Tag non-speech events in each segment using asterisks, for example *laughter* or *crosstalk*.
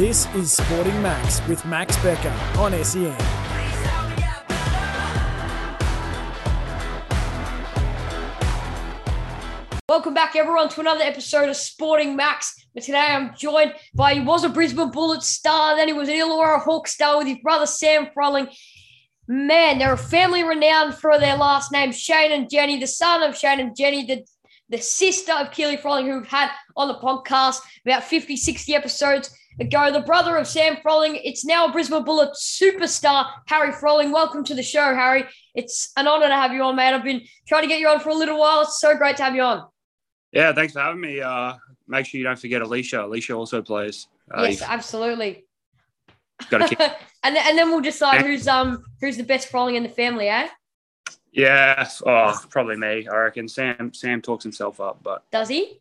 This is Sporting Max with Max Becker on SEN. Welcome back, everyone, to another episode of Sporting Max. But today I'm joined by he was a Brisbane Bullets star, then he was an Illawarra Hawk star with his brother Sam Froling. Man, they're a family renowned for their last name, Shane and Jenny, the son of Shane and Jenny, the, the sister of Keely Froling, who we've had on the podcast about 50, 60 episodes ago. The brother of Sam Froling, it's now a Brisbane Bullet superstar, Harry Froling. Welcome to the show, Harry. It's an honour to have you on, man. I've been trying to get you on for a little while. It's so great to have you on. Yeah, thanks for having me. Uh, make sure you don't forget Alicia. Alicia also plays. Uh, yes, absolutely. Got to keep. *laughs* and then, and then we'll decide who's um who's the best Froling in the family, eh? yeah. Oh, probably me. I reckon Sam. Sam talks himself up, but Does he?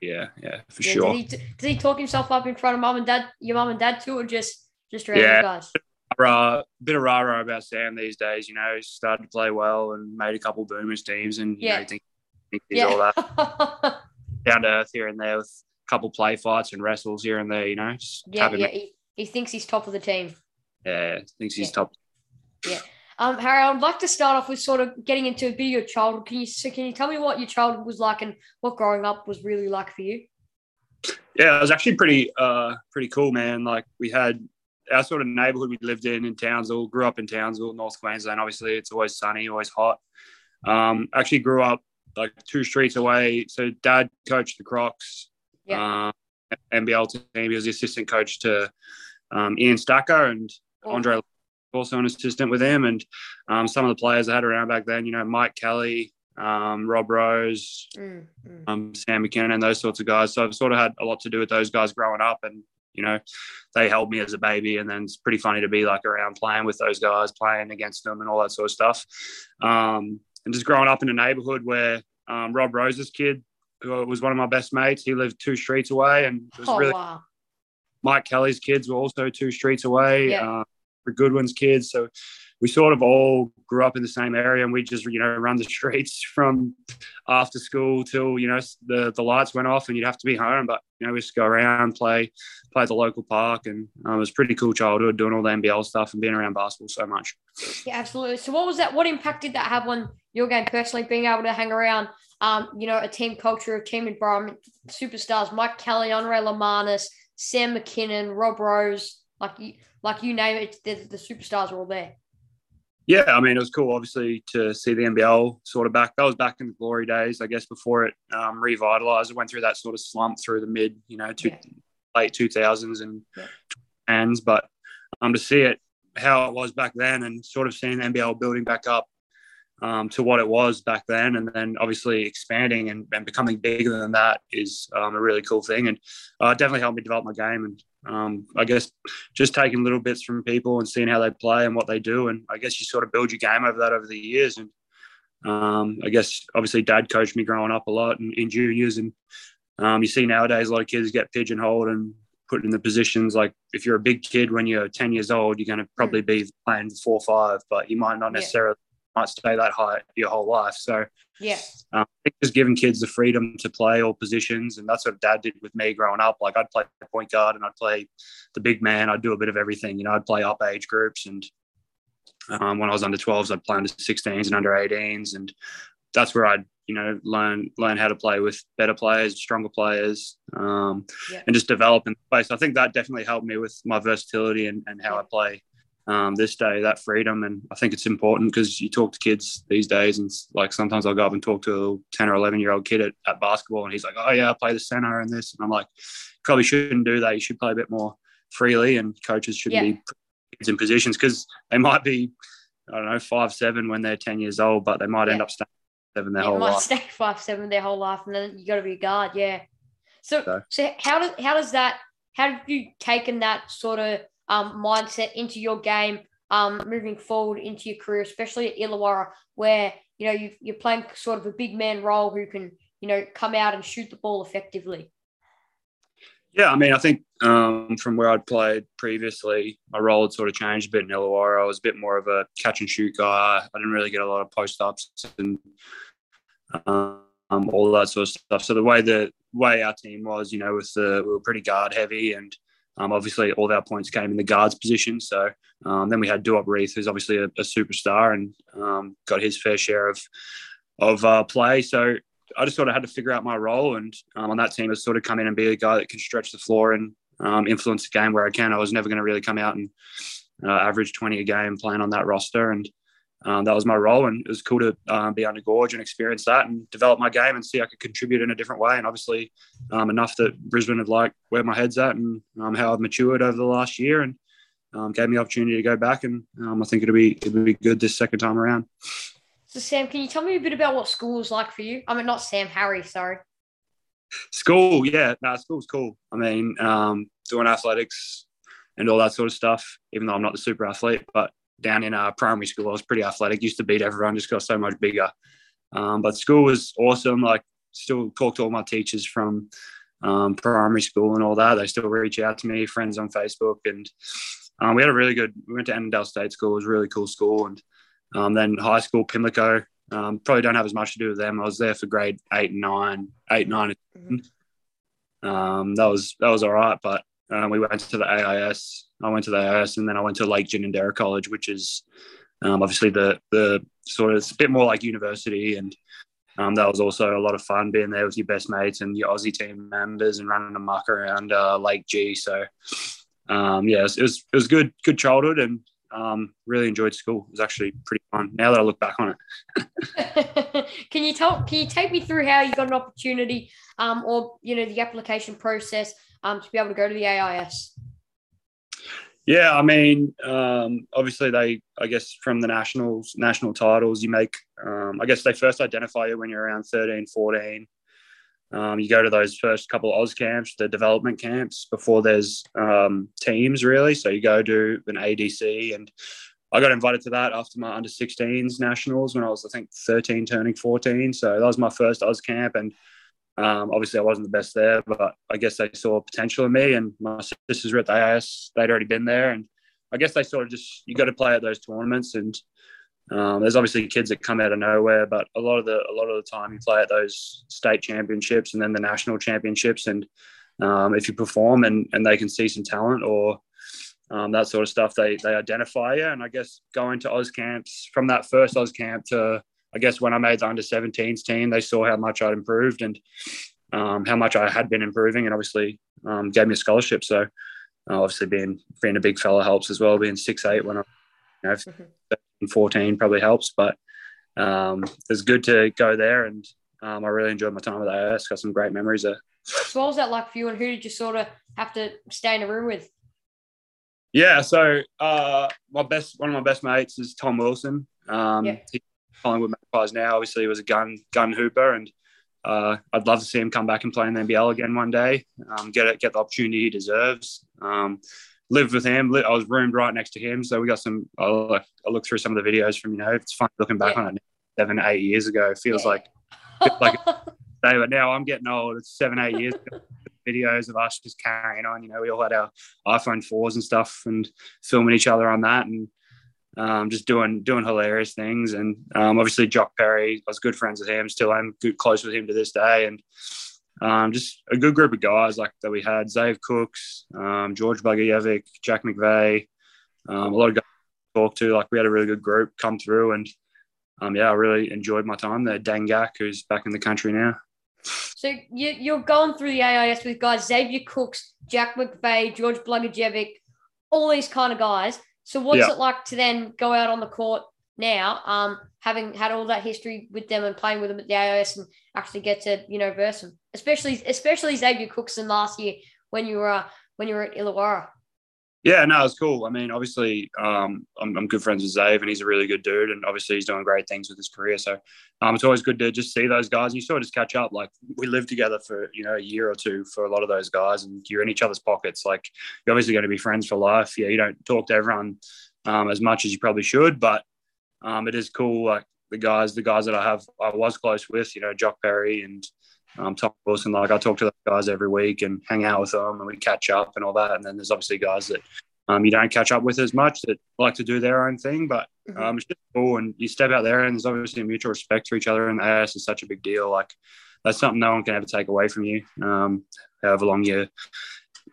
Yeah, yeah, for Yeah, sure. Did he, does he talk himself up in front of mum and dad, your mum and dad too, or just just around Yeah. you guys? Bit of rah rah about Sam these days. You know, he's started to play well and made a couple boomers teams, and you Yeah. know, think, think he's all that *laughs* down to earth here and there with a couple play fights and wrestles here and there. You know, yeah, yeah. He, he thinks he's top of the team. yeah, he thinks he's top Yeah. top. Um, Harry, I would like to start off with sort of getting into a bit of your childhood. Can you so can you tell me what your childhood was like and what growing up was really like for you? Yeah, it was actually pretty uh pretty cool, man. Like we had our sort of neighborhood we lived in in Townsville, grew up in Townsville, North Queensland. Obviously, it's always sunny, always hot. Um, actually grew up like two streets away. So dad coached the Crocs, Yeah. uh, NBL team. He was the assistant coach to um, Ian Stacker and Andre also an assistant with him, and um, some of the players I had around back then. You know, Mike Kelly, um, Rob Rose, Mm, mm. um, Sam Mackinnon and those sorts of guys. So I've sort of had a lot to do with those guys growing up, and you know, they held me as a baby, and then it's pretty funny to be like around playing with those guys, playing against them, and all that sort of stuff. Um, and just growing up in a neighborhood where um, Rob Rose's kid, who was one of my best mates, he lived two streets away, and it was Oh really wow. Mike Kelly's kids were also two streets away. Yeah. Uh, for Goodwin's kids, so we sort of all grew up in the same area, and we just you know run the streets from after school till you know the the lights went off, and you'd have to be home. But you know we just go around, play play the local park, and um, it was pretty cool childhood doing all the NBL stuff and being around basketball so much. Yeah, absolutely. So, what was that? What impact did that have on your game personally? Being able to hang around, um, you know, a team culture, a team environment, superstars, Mike Kelly, Andre Lemanis, Sam Mackinnon, Rob Rose, like you, like you name it, the, the superstars are all there. Yeah, I mean, it was cool, obviously, to see the NBL sort of back. That was back in the glory days, I guess, before it um, revitalized. It went through that sort of slump through the mid, you know, two, Yeah. late 2000s and Yeah. ends. But um, to see it, how it was back then, and sort of seeing the NBL building back up um, to what it was back then, and then obviously expanding and, and becoming bigger than that is um, a really cool thing. And uh, it definitely helped me develop my game. And um, I guess just taking little bits from people and seeing how they play and what they do. And I guess you sort of build your game over that over the years. And um, I guess obviously dad coached me growing up a lot in, in juniors. And um, you see nowadays a lot of kids get pigeonholed and put in the positions like if you're a big kid when you're 10 years old, you're going to probably be playing four or five, but you might not necessarily might stay that high your whole life. So Yeah, um, just giving kids the freedom to play all positions, and that's what Dad did with me growing up. Like I'd play point guard and I'd play the big man. I'd do a bit of everything. You know, I'd play up age groups, and um, when I was under 12s, I'd play under 16s and under 18s, and that's where I'd you know learn learn how to play with better players, stronger players, um, Yeah. and just develop in space. I think that definitely helped me with my versatility and, and how Yeah. I play um, this day, that freedom. And I think it's important because you talk to kids these days, and like sometimes I'll go up and talk to a 10 or 11 year old kid at, at basketball, and he's like, Oh, yeah, I play the center and this. And I'm like, Probably shouldn't do that. You should play a bit more freely, and coaches shouldn't Yeah. be kids in positions because they might be, I don't know, five, seven when they're 10 years old, but they might end up staying seven their yeah, whole might life. stay five seven their whole life, and then you got to be a guard. Yeah. So, So- so how does how does that? How have you taken that sort of um, mindset into your game, um, moving forward into your career, especially at Illawarra, where you know you you're playing sort of a big man role who can you know come out and shoot the ball effectively. Yeah, I mean, I think um, from where I'd played previously, my role had sort of changed a bit in Illawarra. I was a bit more of a catch and shoot guy. I didn't really get a lot of post ups and um, all that sort of stuff. So the way the way our team was, you know, with the we were pretty guard heavy, and Um, obviously, all our points came in the guards position. So um, then we had Duop Reath, who's obviously a, a superstar and um, got his fair share of of uh, play. So I just sort of had to figure out my role, and um, on that team, I sort of come in and be a guy that can stretch the floor and um, influence the game where I can. I was never going to really come out and uh, average 20 a game playing on that roster, and um, that was my role. And it was cool to um, be under Gorge and experience that and develop my game and see I could contribute in a different way. And obviously, um, enough that Brisbane had liked where my head's at and um, how I've matured over the last year, and um, gave me the opportunity to go back. And I think it'll be it'll be good this second time around. So, Sam, can you tell me a bit about what school was like for you? I mean, not Sam, Harry, sorry. School, yeah, no, school's cool. I mean, um, doing athletics and all that sort of stuff, even though I'm not the super athlete, but down in uh, primary school, I was pretty athletic, used to beat everyone, just got so much bigger. Um, but school was awesome. Like, still talk to all my teachers from um, primary school and all that. They still reach out to me, friends on Facebook. And um, we had a really good, we went to Annandale State School. It was a really cool school. And um, then high school, Pimlico. Um, probably don't have as much to do with them. I was there for grade eight and nine, eight, nine. Mm-hmm. Um, that was that was all right, but uh, we went to the AIS. I went to the AIS, and then I went to Lake Ginninderra College, which is um, obviously the the sort of it's a bit more like university, and um, that was also a lot of fun being there with your best mates and your Aussie team members and running a muck around uh, Lake G. So um, yeah, it was, it was, it was good good childhood, and um, really enjoyed school. It was actually pretty fun. Now that I look back on it, *laughs* can you tell? Can you take me through how you got an opportunity, um, or you know, the application process um, to be able to go to the AIS? Yeah, I mean, um, obviously they, I guess, from the nationals, national titles, you make, um, I guess they first identify you when you're around 13, 14. Um, you go to those first couple of Oz camps, the development camps before there's um, teams really. So you go do an ADC, and I got invited to that after my under 16s nationals when I was I think 13, turning 14. So that was my first Oz camp, and um, obviously I wasn't the best there, but I guess they saw potential in me. And my sisters were at the AIS; they'd already been there, and I guess they sort of just you got to play at those tournaments and um, there's obviously kids that come out of nowhere, but a lot of the a lot of the time you play at those state championships and then the national championships, and um, if you perform and, and they can see some talent or um, that sort of stuff, they they identify you. And I guess going to Oz camps from that first Oz camp to I guess when I made the under 17s team, they saw how much I'd improved and um, how much I had been improving, and obviously um, gave me a scholarship. So uh, obviously being being a big fella helps as well. Being six eight when I you know, mm-hmm. 14 probably helps, but um, it's good to go there. And um, I really enjoyed my time at the AIS. Got some great memories there. So, what was that like for you? And who did you sort of have to stay in a room with? Yeah, so uh, my best one of my best mates is Tom Wilson. Um, yeah. He's Collingwood Magpies now. Obviously, he was a gun gun hooper, and uh, I'd love to see him come back and play in the NBL again one day. Um, get it, get the opportunity he deserves. Um, lived with him. I was roomed right next to him, so we got some. I look, I look through some of the videos from you know. It's fun looking back yeah. on it seven, eight years ago. It feels yeah. like like day, but now I'm getting old. It's seven, eight years. Ago. *laughs* Videos of us just carrying on. You know, we all had our iPhone fours and stuff, and filming each other on that, and um, just doing doing hilarious things. And um, obviously, Jock Perry, I was good friends with him. Still, I'm good, close with him to this day, and um, just a good group of guys like that we had Xave Cooks, um, George Blagojevic, Jack McVeigh, um, a lot of guys to talk to. Like we had a really good group come through, and um, yeah, I really enjoyed my time there. Dangak, who's back in the country now. So you, you're going through the AIS with guys Xavier Cooks, Jack McVeigh, George Blagojevic, all these kind of guys. So what's yeah. it like to then go out on the court now, um, having had all that history with them and playing with them at the AIS and actually get to you know verse them, especially especially Xavier Cookson last year when you were uh, when you were at Illawarra. Yeah, no, it's cool. I mean, obviously, um, I'm, I'm, good friends with Xave, and he's a really good dude, and obviously, he's doing great things with his career. So, um, it's always good to just see those guys. And you sort of just catch up. Like we lived together for you know a year or two for a lot of those guys, and you're in each other's pockets. Like you're obviously going to be friends for life. Yeah, you don't talk to everyone um, as much as you probably should, but um, it is cool. Like the guys, the guys that I have, I was close with, you know, Jock Perry and um, Tom Wilson. Like I talk to those guys every week and hang out with them, and we catch up and all that. And then there's obviously guys that um, you don't catch up with as much that like to do their own thing, but mm-hmm. um, it's just cool. And you step out there, and there's obviously a mutual respect for each other. And AS is such a big deal. Like that's something no one can ever take away from you. Um, however long you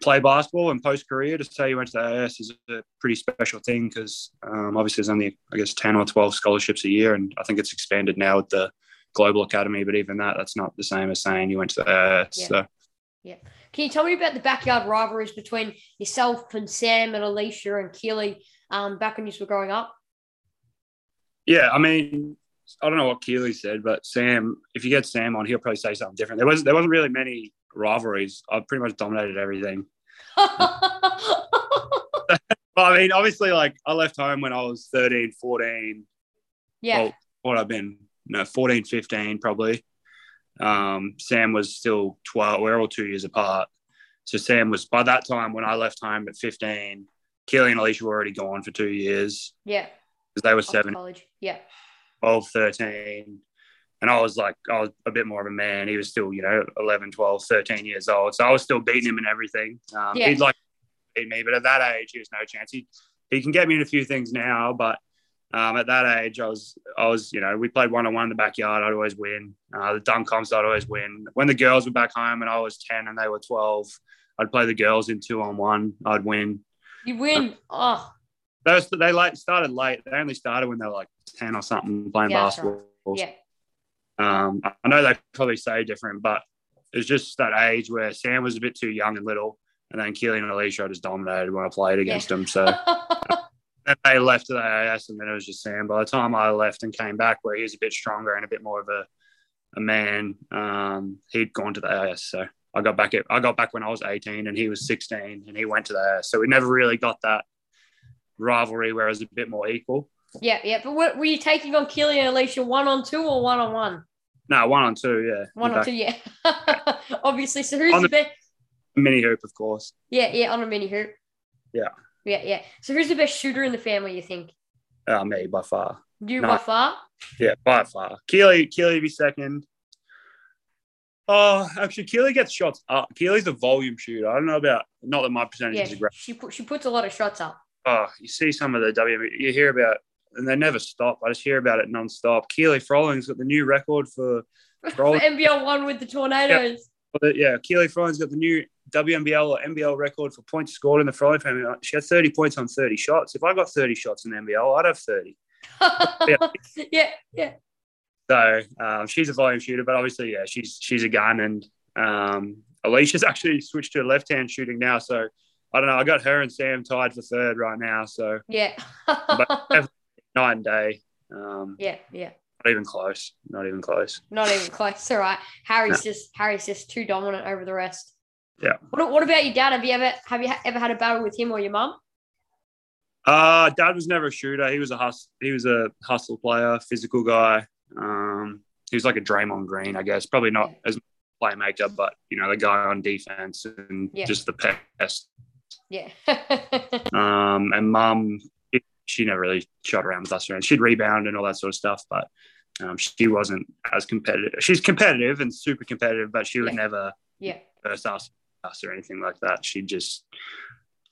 play basketball and post career to say you went to the AIS is a pretty special thing because um, obviously there's only I guess ten or twelve scholarships a year, and I think it's expanded now with the global academy. But even that, that's not the same as saying you went to the Yeah. So Yeah. Can you tell me about the backyard rivalries between yourself and Sam and Alicia and Keely um, back when you were growing up? yeah, I mean. I don't know what Keely said, but Sam, if you get Sam on, he'll probably say something different. There was there wasn't really many rivalries. I pretty much dominated everything. *laughs* But I mean, obviously, like I left home when I was 13, 14. yeah. Well, what I've been, no, 14, 15 probably. Um, Sam was still 12. We're all two years apart. So Sam was, by that time when I left home at 15, Keely and Alicia were already gone for two years yeah. because they were Off seven, College. Yeah. 12, 13. And I was like, I was a bit more of a man. He was still, you know, 11, 12, 13 years old. So I was still beating him and everything. Um, Yeah. He'd like beat me, but at that age, he was no chance. He, he can get me in a few things now, but um, at that age, I was, I was, you know, we played one on one in the backyard. I'd always win. Uh, the dunk comps, I'd always win. When the girls were back home and I was 10 and they were 12, I'd play the girls in two on one. I'd win. You win. Oh, They, was, they like started late. They only started when they were like 10 or something playing Yeah, that's right. basketball. yeah. Um, I know they probably say different, but it's just that age where Sam was a bit too young and little, and then Keely and Alicia just dominated when I played against them. So *laughs* then they left to the AIS, and then it was just Sam. By the time I left and came back, where he was a bit stronger and a bit more of a a man, um, he'd gone to the AIS. So I got back. At, I got back when I was 18, and he was 16, and he went to the AIS. So we never really got that rivalry where it was a bit more equal. yeah, yeah. But what, were you taking on Keely and Alicia one on two or one on one? No, one on two, yeah. one on two. yeah. Obviously. So who's On the the- best? Mini hoop, of course. Yeah, yeah, on a mini hoop. Yeah. Yeah, yeah. So who's the best shooter in the family, you think? Uh, me by far. You No. by far? Yeah, by far. Keely, Keely be second. Oh, actually, Keely gets shots up. Keely's a volume shooter. I don't know about not that my percentage Yeah. are great. She put, she puts a lot of shots up. Oh, you see some of the W. You hear about, and they never stop. I just hear about it non-stop. Keely Froling's got the new record for. *laughs* For NBL one with the tornadoes. Yeah, Keely Froling's got the new WNBL or NBL record for points scored in the Froling family. She had 30 points on 30 shots. If I got 30 shots in NBL, I'd have 30. *laughs* yeah, yeah. So um, she's a volume shooter, but obviously, yeah, she's she's a gun. And um, Alicia's *laughs* actually switched to left hand shooting now. So I don't know. I got her and Sam tied for third right now. So Yeah. But- *laughs* night and day. Um, yeah, yeah. not even close. Not even close. Not even close. All right. Harry's No. just Harry's just too dominant over the rest. Yeah. What, what about your dad? Have you ever have you ever had a battle with him or your mum? Uh, Dad was never a shooter. He was a hus- He was a hustle player, physical guy. Um, he was like a Draymond Green, I guess. Probably not as a playmaker, but you know, the guy on defense and Yeah. just the pest. Yeah. *laughs* Um, and mum, she never really shot around with us around. She'd rebound and all that sort of stuff, but um, she wasn't as competitive. She's competitive and super competitive, but she would Yeah. never yeah. verse us, us or anything like that. She'd just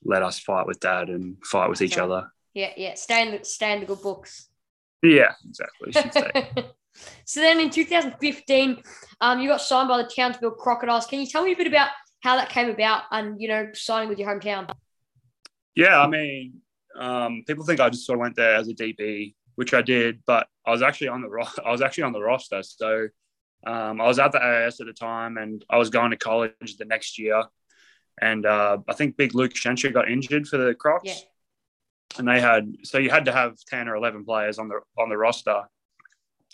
let us fight with dad and fight with each Right. other. Yeah. Yeah. Stay in the stay in the good books. Yeah, exactly. *laughs* So then in 2015, um, you got signed by the Townsville Crocodiles. Can you tell me a bit about how that came about and you know signing with your hometown? Yeah, I mean, um, people think I just sort of went there as a DB, which I did, but I was actually on the ro- *laughs* I was actually on the roster. So um, I was at the AIS at the time, and I was going to college the next year. And uh, I think Big Luke Schenscher got injured for the Crocs, Yeah. and they had so you had to have ten or eleven players on the on the roster,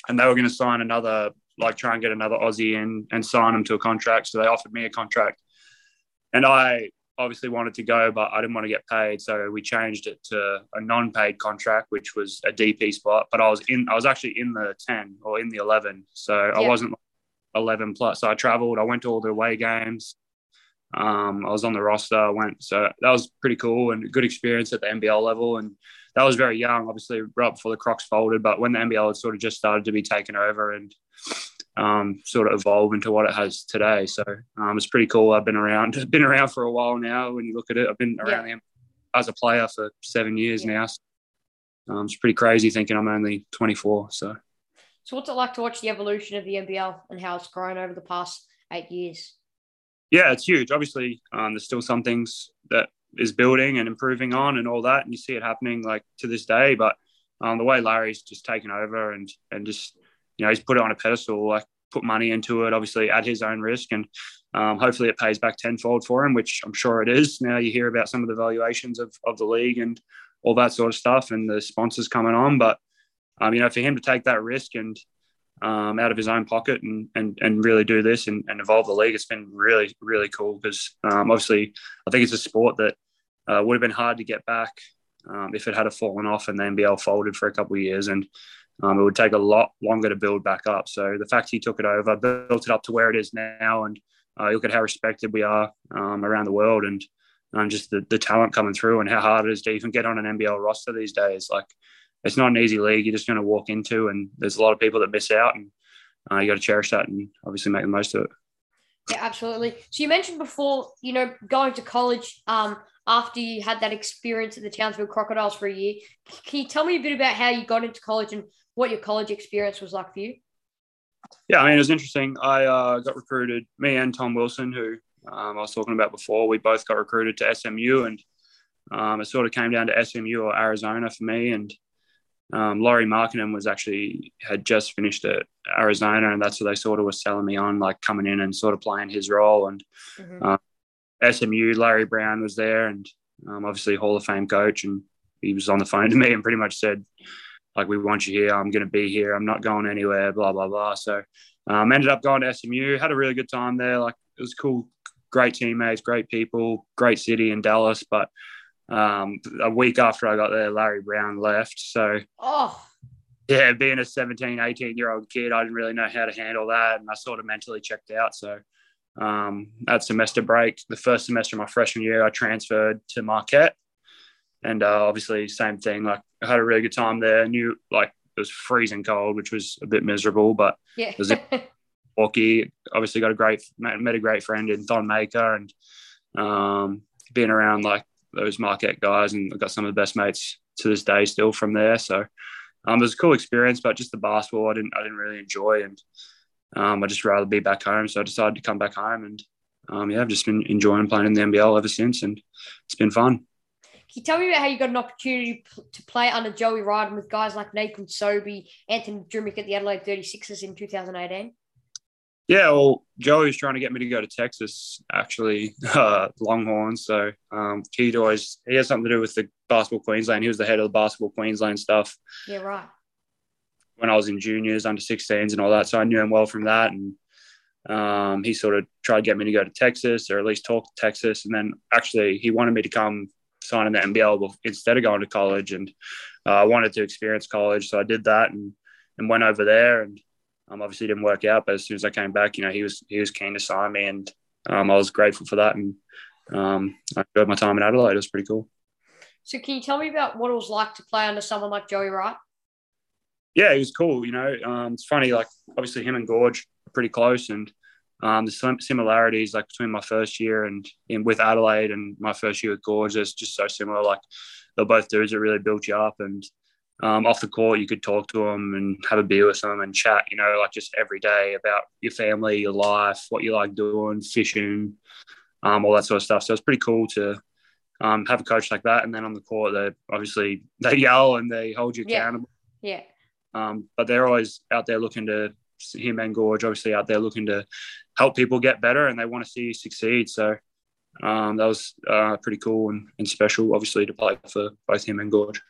and they were going to sign another like try and get another Aussie in and sign him to a contract. So they offered me a contract, and I obviously wanted to go, but I didn't want to get paid. So we changed it to a non-paid contract, which was a DP spot. But I was in, I was actually in the 10 or in the 11. So I wasn't 11 plus. So I traveled, I went to all the away games. Um, I was on the roster. I went, so that was pretty cool and a good experience at the NBL level. And that was very young, obviously, right before the Crocs folded. But when the NBL had sort of just started to be taken over and um, sort of evolve into what it has today. So um, it's pretty cool. I've been around, *laughs* been around for a while now. When you look at it, I've been around the as a player for seven years Yeah. now. So, um, it's pretty crazy thinking I'm only 24. So So what's it like to watch the evolution of the NBL and how it's grown over the past eight years? Yeah, it's huge. Obviously, um, there's still some things that is building and improving on and all that, and you see it happening like to this day. But um, the way Larry's just taken over and and just you know he's put it on a pedestal, like put money into it, obviously at his own risk, and um, hopefully it pays back tenfold for him, which I'm sure it is. Now you hear about some of the valuations of of the league and all that sort of stuff, and the sponsors coming on, but um, you know for him to take that risk and um, out of his own pocket and and, and really do this and, and evolve the league. It's been really really cool because um, obviously I think it's a sport that uh, would have been hard to get back um, if it had fallen off and the NBL folded for a couple of years and. Um, it would take a lot longer to build back up. So the fact he took it over, built it up to where it is now, and uh, look at how respected we are um, around the world, and um, just the, the talent coming through, and how hard it is to even get on an NBL roster these days. Like it's not an easy league. You're just going to walk into, and there's a lot of people that miss out, and uh, you got to cherish that and obviously make the most of it. Yeah, absolutely. So you mentioned before, you know, going to college um, after you had that experience at the Townsville Crocodiles for a year. Can you tell me a bit about how you got into college and what your college experience was like for you? Yeah, I mean, it was interesting. I uh, got recruited, me and Tom Wilson, who um, I was talking about before. We both got recruited to SMU, and um, it sort of came down to SMU or Arizona for me. And um, Lauri Markkanen was actually had just finished at Arizona, and that's what they sort of were selling me on, like coming in and sort of playing his role. And mm-hmm. uh, SMU, Larry Brown was there, and um, obviously Hall of Fame coach, and he was on the phone to me and pretty much said, like, we want you here. I'm going to be here. I'm not going anywhere. Blah blah blah. So, um, ended up going to SMU. Had a really good time there. Like, it was cool. Great teammates, great people, great city in Dallas, but um, a week after I got there, Larry Brown left. So, oh, yeah, being a 17, 18 year old kid, I didn't really know how to handle that. And I sort of mentally checked out. So, um, that semester break, the first semester of my freshman year, I transferred to Marquette. And uh, obviously, same thing. Like, I had a really good time there. Knew like it was freezing cold, which was a bit miserable, but yeah. it was hockey. Obviously, got a great met a great friend in Thon Maker, and um, being around like those Marquette guys, and I've got some of the best mates to this day still from there. So um, it was a cool experience, but just the basketball I didn't I didn't really enjoy, and um, I just rather be back home. So I decided to come back home, and um, yeah, I've just been enjoying playing in the NBL ever since, and it's been fun. Can you tell me about how you got an opportunity to play under Joey Ryden with guys like Nathan Sobey, Anthony Drmic at the Adelaide 36ers in 2018? Yeah, well, Joey was trying to get me to go to Texas, actually, *laughs* uh, Longhorns. So um, he always he has something to do with the basketball Queensland. He was the head of the basketball Queensland stuff. Yeah, right. When I was in juniors, under 16s, and all that, so I knew him well from that. And um, he sort of tried to get me to go to Texas, or at least talk to Texas. And then actually, he wanted me to come sign in the NBL instead of going to college. And uh, I wanted to experience college, so I did that and and went over there and um, obviously didn't work out, but as soon as I came back, you know, he was he was keen to sign me, and um, I was grateful for that. And um, I enjoyed my time in Adelaide. It was pretty cool. So, can you tell me about what it was like to play under someone like Joey Wright? Yeah, he was cool. You know, um, it's funny. Like, obviously, him and Gorge are pretty close, and um, the similarities like between my first year and in with Adelaide and my first year with Gorge, just so similar. Like, they're both dudes that really built you up, and um, off the court, you could talk to them and have a beer with them and chat, you know, like just every day about your family, your life, what you like doing, fishing, um, all that sort of stuff. So it's pretty cool to um, have a coach like that. And then on the court, they obviously they yell and they hold you accountable. Yeah. yeah. Um, but they're always out there looking to him and Gorge, obviously out there looking to help people get better, and they want to see you succeed. So um, that was uh, pretty cool and, and special, obviously, to play for both him and Gorge.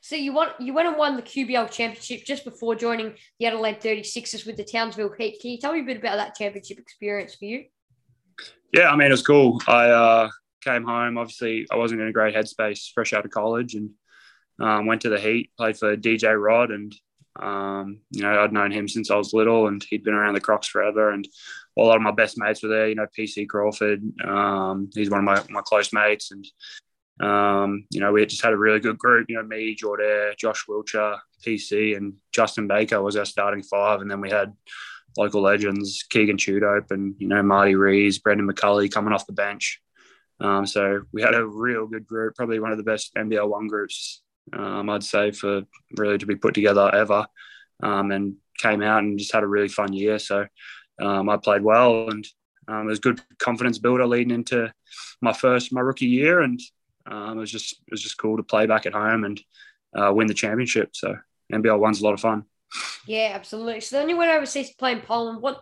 So you won, you went and won the QBL championship just before joining the Adelaide 36ers with the Townsville Heat. Can you tell me a bit about that championship experience for you? Yeah, I mean, it was cool. I uh, came home. Obviously, I wasn't in a great headspace fresh out of college and um, went to the Heat, played for DJ Rod. And, um, you know, I'd known him since I was little and he'd been around the Crocs forever. And a lot of my best mates were there, you know, PC Crawford. Um, he's one of my, my close mates. And um, you know, we just had a really good group. You know, me, Jordan, Josh Wilcher, PC, and Justin Baker was our starting five, and then we had local legends Keegan Tudope and you know Marty Rees, Brendan McCulley coming off the bench. Um, so we had a real good group, probably one of the best NBL one groups um, I'd say for really to be put together ever. Um, and came out and just had a really fun year. So um, I played well and um, it was good confidence builder leading into my first my rookie year, and um, it was just it was just cool to play back at home and uh, win the championship. So NBL one's a lot of fun. Yeah, absolutely. So then you went overseas to play in Poland. What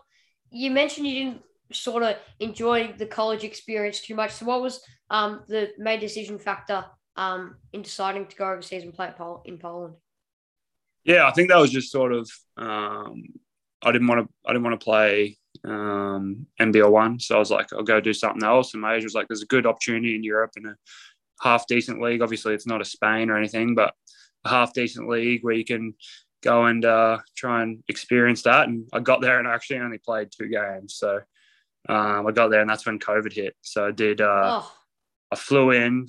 you mentioned you didn't sort of enjoy the college experience too much. So what was um, the main decision factor um, in deciding to go overseas and play in Poland? Yeah, I think that was just sort of um, I didn't want to I didn't want to play um, NBL one, so I was like I'll go do something else. And my agent was like, "There's a good opportunity in Europe in a half decent league. Obviously, it's not a Spain or anything, but a half decent league where you can go and uh, try and experience that." And I got there and I actually only played two games, so um, I got there and that's when COVID hit. So I did. Uh, oh. I flew in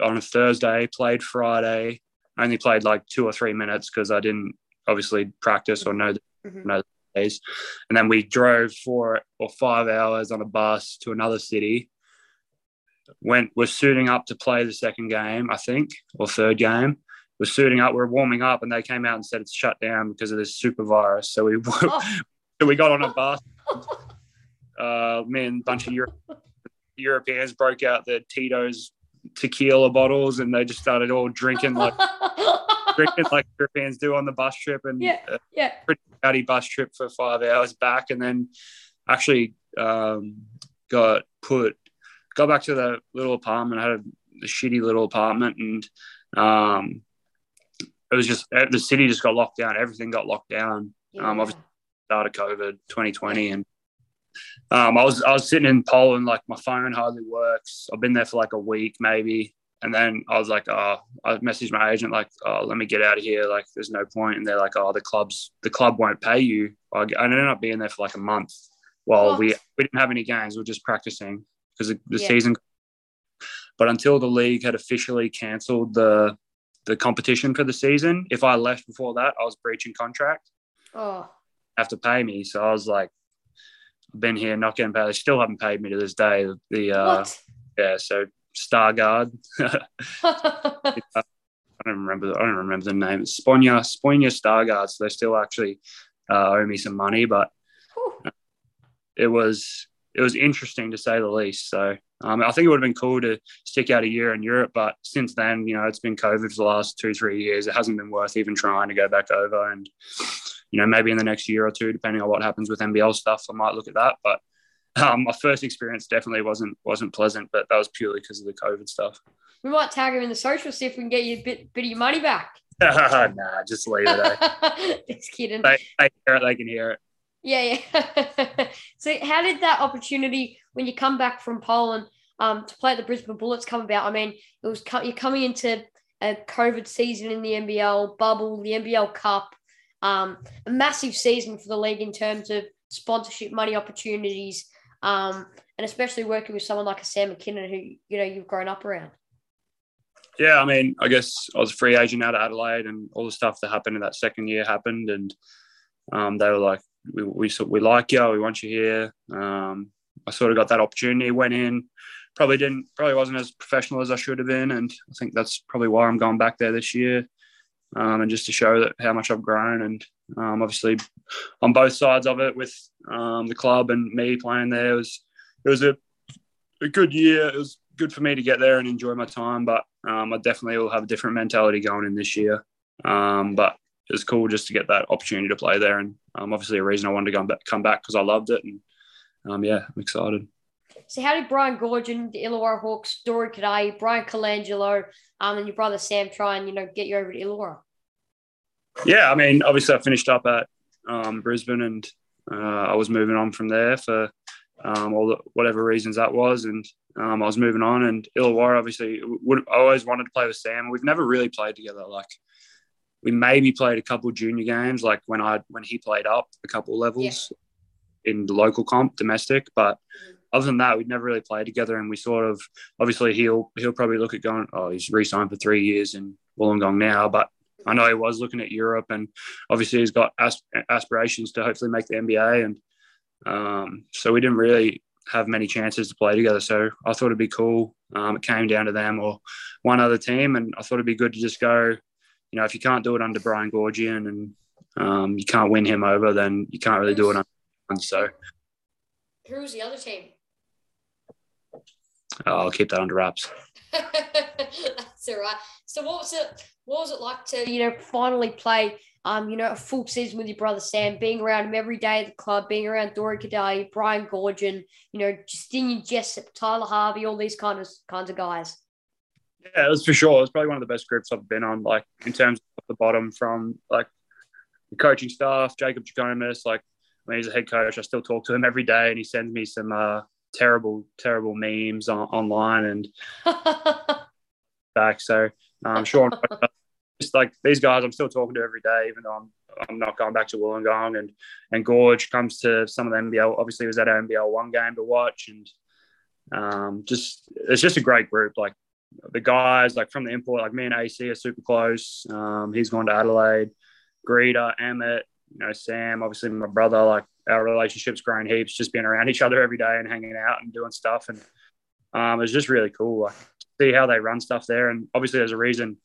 on a Thursday, played Friday. I only played like two or three minutes because I didn't obviously practice or know the, mm-hmm. know days. And then we drove four or five hours on a bus to another city. Went was suiting up to play the second game, I think, or third game. We're suiting up, we we're warming up, and they came out and said it's shut down because of this super virus. So we oh. *laughs* so we got on a bus. *laughs* uh, me and a bunch of Euro- Europeans broke out the Tito's tequila bottles and they just started all drinking like *laughs* drinking like Europeans do on the bus trip and yeah, uh, yeah. pretty rowdy bus trip for five hours back and then actually um, got put got back to the little apartment I had a, a shitty little apartment and um, it was just the city just got locked down everything got locked down yeah. um, obviously started COVID 2020 and um, I was I was sitting in Poland, like my phone hardly works. I've been there for like a week maybe, and then I was like, oh, I messaged my agent like, oh, let me get out of here. Like, there's no point. And they're like, oh, the club's the club won't pay you. I ended up being there for like a month while what? we we didn't have any games. We were just practicing because the, the yeah. season. But until the league had officially cancelled the the competition for the season, if I left before that, I was breaching contract. Oh. Have to pay me. So I was like, been here, not getting paid. They still haven't paid me to this day. The uh, what? yeah, so Stargard. *laughs* I don't remember. I don't remember the name. It's Sponya Sponya Stargard. So they still actually uh, owe me some money, but it was it was interesting to say the least. So um, I think it would have been cool to stick out a year in Europe, but since then, you know, it's been COVID for the last two three years. It hasn't been worth even trying to go back over and you know, maybe in the next year or two, depending on what happens with NBL stuff, I might look at that. But um, my first experience definitely wasn't wasn't pleasant, but that was purely because of the COVID stuff. We might tag him in the social see if we can get you a bit bit of your money back. *laughs* nah, just leave it. Eh? *laughs* just kidding. They, they hear it, they can hear it. Yeah, yeah. *laughs* so, how did that opportunity when you come back from Poland um, to play at the Brisbane Bullets come about? I mean, it was you're coming into a COVID season in the NBL bubble, the NBL Cup um, a massive season for the league in terms of sponsorship money opportunities, um, and especially working with someone like a Sam Mackinnon who you know you've grown up around. Yeah, I mean, I guess I was a free agent out of Adelaide, and all the stuff that happened in that second year happened, and um, they were like, "We we, we like you, we want you here." Um, I sort of got that opportunity, went in, probably didn't, probably wasn't as professional as I should have been, and I think that's probably why I'm going back there this year um, and just to show that how much I've grown. And um, obviously, on both sides of it, with um, the club and me playing there, it was it was a, a good year. It was good for me to get there and enjoy my time. But um, I definitely will have a different mentality going in this year. Um, but it was cool just to get that opportunity to play there, and um, obviously a reason I wanted to come back come back because I loved it. And yeah, I'm excited. So how did Brian Goorjian, the Illawarra Hawks, Dory Kadai, Bryan Colangelo, um, and your brother Sam try and, you know, get you over to Illawarra? Yeah, I mean, obviously I finished up at um, Brisbane and uh, I was moving on from there for um, all the, whatever reasons that was. And um, I was moving on and Illawarra, obviously, would, I always wanted to play with Sam. We've never really played together. Like we maybe played a couple junior games, like when I, when he played up a couple levels yeah. in the local comp, domestic, but mm-hmm other than that, we'd never really played together. And we sort of, obviously, he'll he'll probably look at going, oh, he's re-signed for three years in Wollongong now. But I know he was looking at Europe, and obviously he's got aspirations to hopefully make the NBA. And um, so we didn't really have many chances to play together. So I thought it'd be cool. Um, it came down to them or one other team, and I thought it'd be good to just go. You know, if you can't do it under Brian Goorjian and um, you can't win him over, then you can't really do it under. So Who was the other team? I'll keep that under wraps. *laughs* That's all right. So what was it? What was it like to you know finally play um you know a full season with your brother Sam, being around him every day at the club, being around Dory Cadale, Brian Goorjian, you know Justinian Jessup, Tyler Harvey, all these kind of kinds of guys. Yeah, it was for sure. It was probably one of the best groups I've been on. Like in terms of the bottom, from like the coaching staff, Jacob Jackomas, like when he's a head coach, I still talk to him every day, and he sends me some uh, terrible, terrible memes on, online and *laughs* back. So um, Sean, just like these guys, I'm still talking to every day, even though I'm I'm not going back to Wollongong. And and Gorge comes to some of the NBL. Obviously, was at our NBL one game to watch, and um, just it's just a great group. Like the guys, like from the import, like me and AC are super close. Um, he's gone to Adelaide. Greeta, Emmett, you know, Sam, obviously my brother, like our relationship's grown heaps, just being around each other every day and hanging out and doing stuff. And um, it's just really cool. Like see how they run stuff there. And obviously there's a reason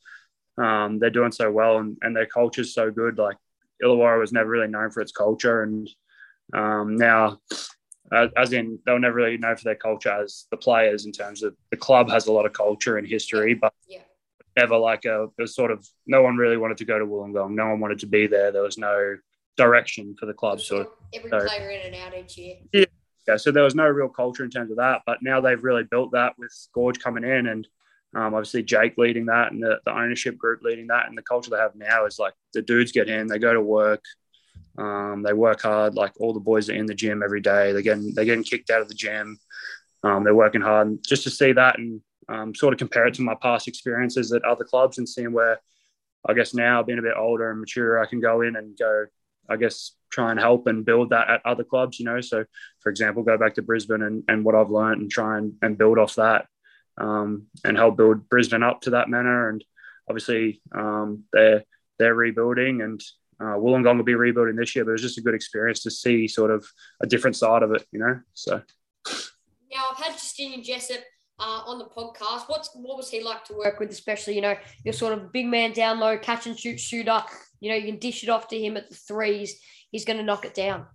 um, they're doing so well and, and their culture's so good. Like Illawarra was never really known for its culture. And um, now, uh, as in, they were never really known for their culture as the players in terms of the club has a lot of culture and history, but yeah. never like a, it was sort of, no one really wanted to go to Wollongong. No one wanted to be there. There was no direction for the club. So every so, player in and out each year. Yeah. Yeah, so there was no real culture in terms of that, but now they've really built that with Gorge coming in and um, obviously Jake leading that and the, the ownership group leading that and the culture they have now is like the dudes get in, they go to work, um, they work hard. Like all the boys are in the gym every day. They're getting they're getting kicked out of the gym. Um, they're working hard. And just to see that and um, sort of compare it to my past experiences at other clubs and seeing where I guess now being a bit older and mature, I can go in and go I guess, try and help and build that at other clubs, you know. So, for example, go back to Brisbane and, and what I've learned and try and, and build off that um, and help build Brisbane up to that manner. And obviously, um, they're, they're rebuilding and uh, Wollongong will be rebuilding this year, but it was just a good experience to see sort of a different side of it, you know. So, now I've had Justinian Jessup uh, on the podcast. What's what was he like to work with, especially you know you're sort of big man down low, catch and shoot shooter. You know you can dish it off to him at the threes. He's going to knock it down.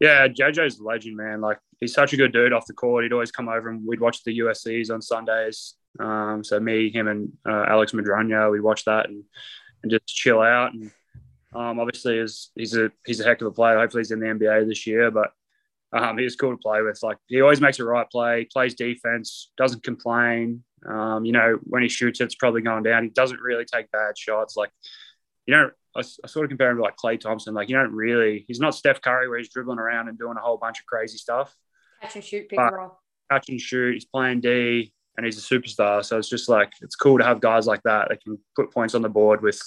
Yeah, JoJo's a legend, man. Like he's such a good dude off the court. He'd always come over and we'd watch the USCs on Sundays. Um, so me, him, and uh, Alex Madrona, we'd watch that and and just chill out. And um, obviously, is he's a he's a heck of a player. Hopefully, he's in the NBA this year. But um, he's cool to play with. Like he always makes the right play, plays defense, doesn't complain. Um, you know, when he shoots, it's probably going down. He doesn't really take bad shots. Like, you know, I, I sort of compare him to like Klay Thompson. Like, you don't really, he's not Steph Curry where he's dribbling around and doing a whole bunch of crazy stuff. Catch and shoot, pick and roll. Catch and shoot. He's playing D and he's a superstar. So it's just like, it's cool to have guys like that that can put points on the board with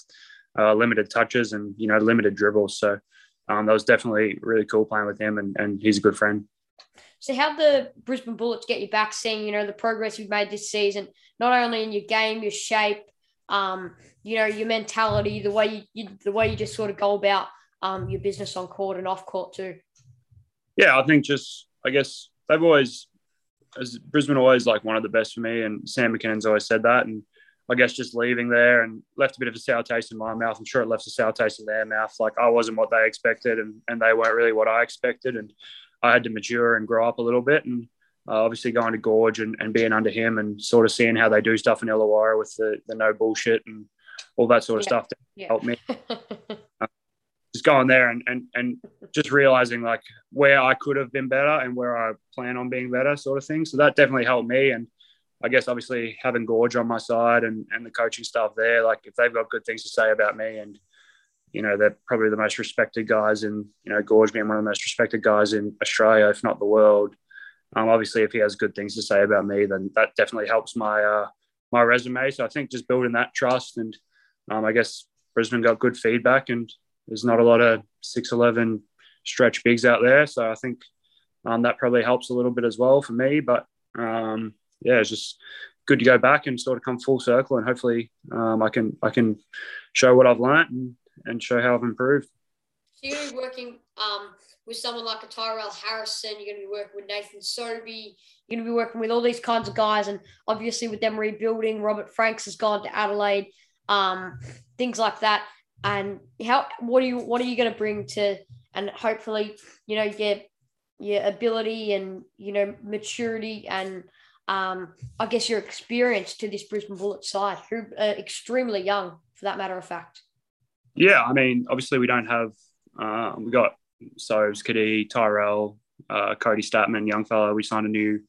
uh, limited touches and, you know, limited dribbles. So, um, that was definitely really cool playing with him, and, and he's a good friend. So, how'd the Brisbane Bullets get you back, seeing you know the progress you've made this season, not only in your game, your shape, um, you know, your mentality, the way you, you the way you just sort of go about um, your business on court and off court too. Yeah, I think just I guess they've always, as Brisbane always like one of the best for me, and Sam Mackinnon's always said that, and I guess just leaving there and left a bit of a sour taste in my mouth. I'm sure it left a sour taste in their mouth. Like I wasn't what they expected, and, and they weren't really what I expected. And I had to mature and grow up a little bit. And uh, obviously going to Gorge and, and being under him and sort of seeing how they do stuff in Illawarra with the, the no bullshit and all that sort of yeah. stuff to yeah. help me. *laughs* uh, just going there and, and, and just realizing like where I could have been better and where I plan on being better sort of thing. So that definitely helped me. And I guess obviously having Gorge on my side and, and the coaching staff there, like if they've got good things to say about me and, you know, they're probably the most respected guys and, you know, Gorge being one of the most respected guys in Australia, if not the world. Um, obviously, if he has good things to say about me, then that definitely helps my uh, my resume. So I think just building that trust and um, I guess Brisbane got good feedback and there's not a lot of 6'11 stretch bigs out there. So I think um, that probably helps a little bit as well for me. But um, yeah, it's just good to go back and sort of come full circle, and hopefully um, I can I can show what I've learned and, and show how I've improved. Be working um, with someone like a Tyrell Harrison. You're going to be working with Nathan Sobey. You're going to be working with all these kinds of guys, and obviously with them rebuilding, Robert Franks has gone to Adelaide, um, things like that. And how what are you what are you going to bring to and hopefully you know get your ability and you know maturity and um, I guess your experience to this Brisbane Bullets side, who are extremely young for that matter of fact. Yeah, I mean, obviously we don't have uh, we got Sobes, Cadee, Tyrell, uh, Cody Statman, young fellow. We signed a new,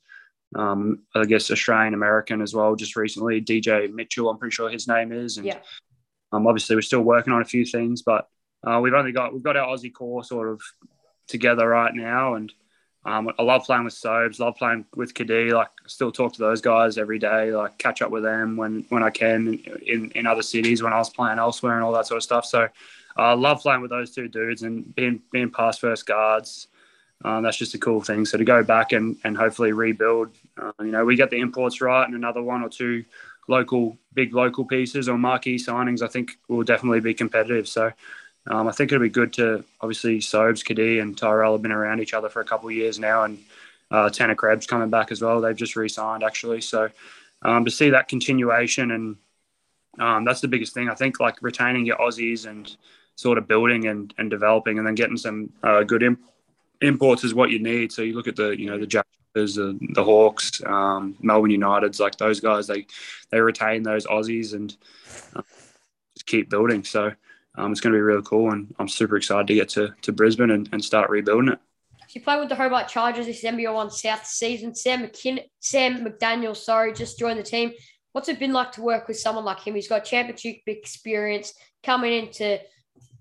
um, I guess, Australian American as well just recently. DJ Mitchell, I'm pretty sure his name is. And yeah. um, obviously we're still working on a few things, but uh, we've only got we've got our Aussie core sort of together right now, and um, I love playing with Sobes, love playing with Cadee. Like, I still talk to those guys every day. Like, catch up with them when when I can in in other cities when I was playing elsewhere and all that sort of stuff. So, I uh, love playing with those two dudes and being being past first guards. Um, that's just a cool thing. So to go back and, and hopefully rebuild, uh, you know, we get the imports right and another one or two local, big local pieces or marquee signings, I think will definitely be competitive. So um, I think it'll be good to obviously Sobes, Cadee, and Tyrell have been around each other for a couple of years now, and uh, Tanner Krebs coming back as well. They've just re-signed actually, so um, to see that continuation and um, that's the biggest thing. I think like retaining your Aussies and sort of building and, and developing, and then getting some uh, good imp- imports is what you need. So you look at the you know the Jackers, the, the Hawks, um, Melbourne United's, like those guys, they they retain those Aussies and uh, just keep building. So um, it's going to be really cool, and I'm super excited to get to, to Brisbane and, and start rebuilding it. You play with the Hobart Chargers this NBL One South season. Sam McKin- Sam McDaniel, sorry, just joined the team. What's it been like to work with someone like him? He's got championship experience coming into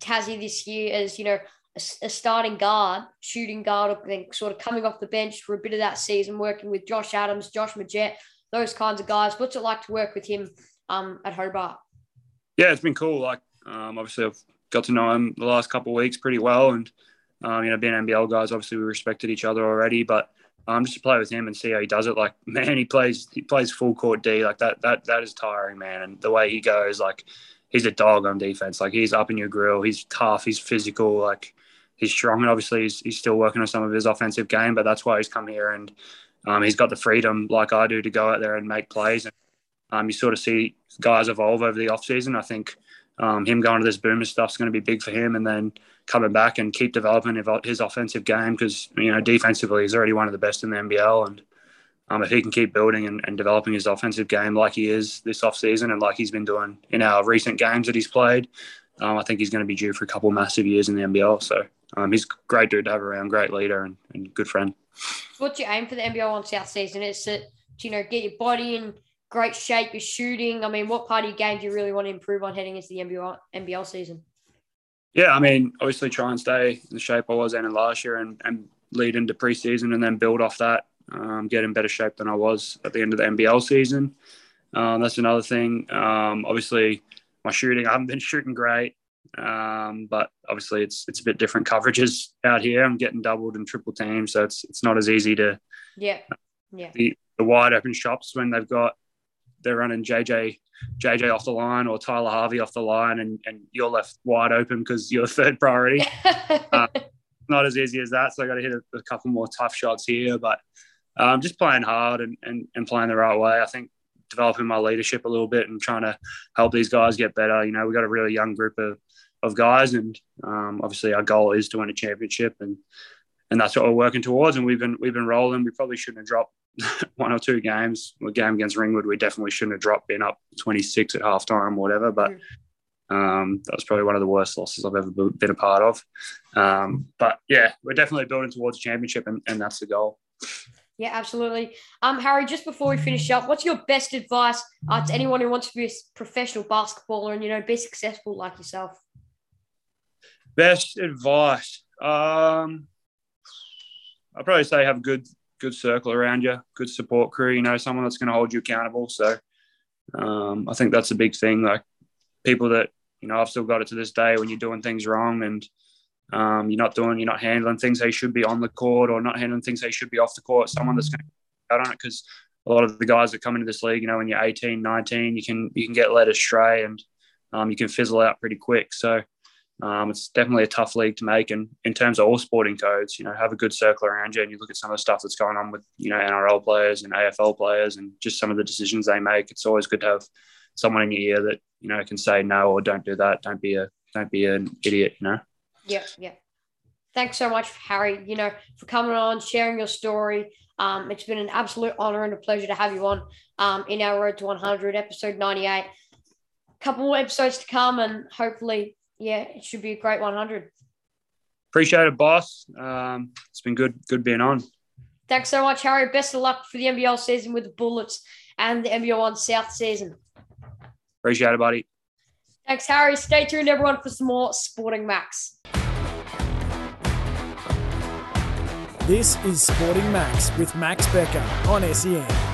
Tassie this year as you know a, a starting guard, shooting guard, then sort of coming off the bench for a bit of that season, working with Josh Adams, Josh Magette, those kinds of guys. What's it like to work with him um, at Hobart? Yeah, it's been cool. Like um, obviously, I've got to know him the last couple of weeks pretty well, and um, you know, being NBL guys, obviously we respected each other already. But um, just to play with him and see how he does it, like *laughs* man, he plays he plays full court D, like that that that is tiring, man. And the way he goes, like he's a dog on defense. Like he's up in your grill. He's tough. He's physical. Like he's strong. And obviously, he's, he's still working on some of his offensive game, but that's why he's come here and um, he's got the freedom, like I do, to go out there and make plays. And um, you sort of see guys evolve over the offseason. I think um, him going to this boomer stuff is going to be big for him, and then coming back and keep developing his offensive game because you know defensively he's already one of the best in the NBL, and um, if he can keep building and, and, developing his offensive game like he is this offseason and like he's been doing in our recent games that he's played, um, I think he's going to be due for a couple massive years in the NBL. So um, he's a great dude to have around, great leader and, and good friend. What's your aim for the NBL One South season? Is it to, you know, get your body in great shape, your shooting? I mean, what part of your game do you really want to improve on heading into the NBL, NBL season? Yeah, I mean, obviously try and stay in the shape I was in last year and, and lead into preseason and then build off that, um, get in better shape than I was at the end of the NBL season. Um, that's another thing. Um, obviously, my shooting, I haven't been shooting great. Um, but obviously, it's it's a bit different coverages out here. I'm getting doubled and triple teamed, so it's it's not as easy to yeah yeah the, the wide open shops when they've got they're running JJ JJ off the line or Tyler Harvey off the line, and, and you're left wide open because you're third priority. uh, *laughs* not as easy as that, so I got to hit a, a, couple more tough shots here, but um, just playing hard and, and, and playing the right way. I think developing my leadership a little bit and trying to help these guys get better. You know, we've got a really young group of of guys, and um, obviously our goal is to win a championship, and and that's what we're working towards. And we've been we've been rolling. We probably shouldn't have dropped *laughs* one or two games. The game against Ringwood, we definitely shouldn't have dropped, being up 26 at halftime or whatever. But um, that was probably one of the worst losses I've ever been a part of. Um, but yeah, we're definitely building towards a championship, and, and that's the goal. Yeah, absolutely. Um, Harry, just before we finish up, what's your best advice uh, to anyone who wants to be a professional basketballer and you know be successful like yourself? Best advice. Um, I'd probably say have a good good circle around you, good support crew. You know, someone that's going to hold you accountable. So um, I think that's a big thing. Like people that you know, I've still got it to this day when you're doing things wrong and um, you're not doing, you're not handling things they should be on the court or not handling things they should be off the court. Someone that's going to out on it because a lot of the guys that come into this league, you know, when you're 18, 19, you can you can get led astray and um, you can fizzle out pretty quick. So um, it's definitely a tough league to make. And in terms of all sporting codes, you know, have a good circle around you and you look at some of the stuff that's going on with, you know, NRL players and AFL players and just some of the decisions they make. It's always good to have someone in your ear that, you know, can say no or don't do that. Don't be a, don't be an idiot, you know? Yeah. Yeah. thanks so much, Harry. You know, for coming on, sharing your story. Um, it's been an absolute honor and a pleasure to have you on um, in our road to 100, episode 98. A couple more episodes to come, and hopefully, yeah, it should be a great 100. Appreciate it, boss. Um, it's been good, good being on. Thanks so much, Harry. Best of luck for the NBL season with the Bullets and the NBL One South season. Appreciate it, buddy. Thanks, Harry. Stay tuned, everyone, for some more Sporting Max. This is Sporting Max with Max Becker on SEN.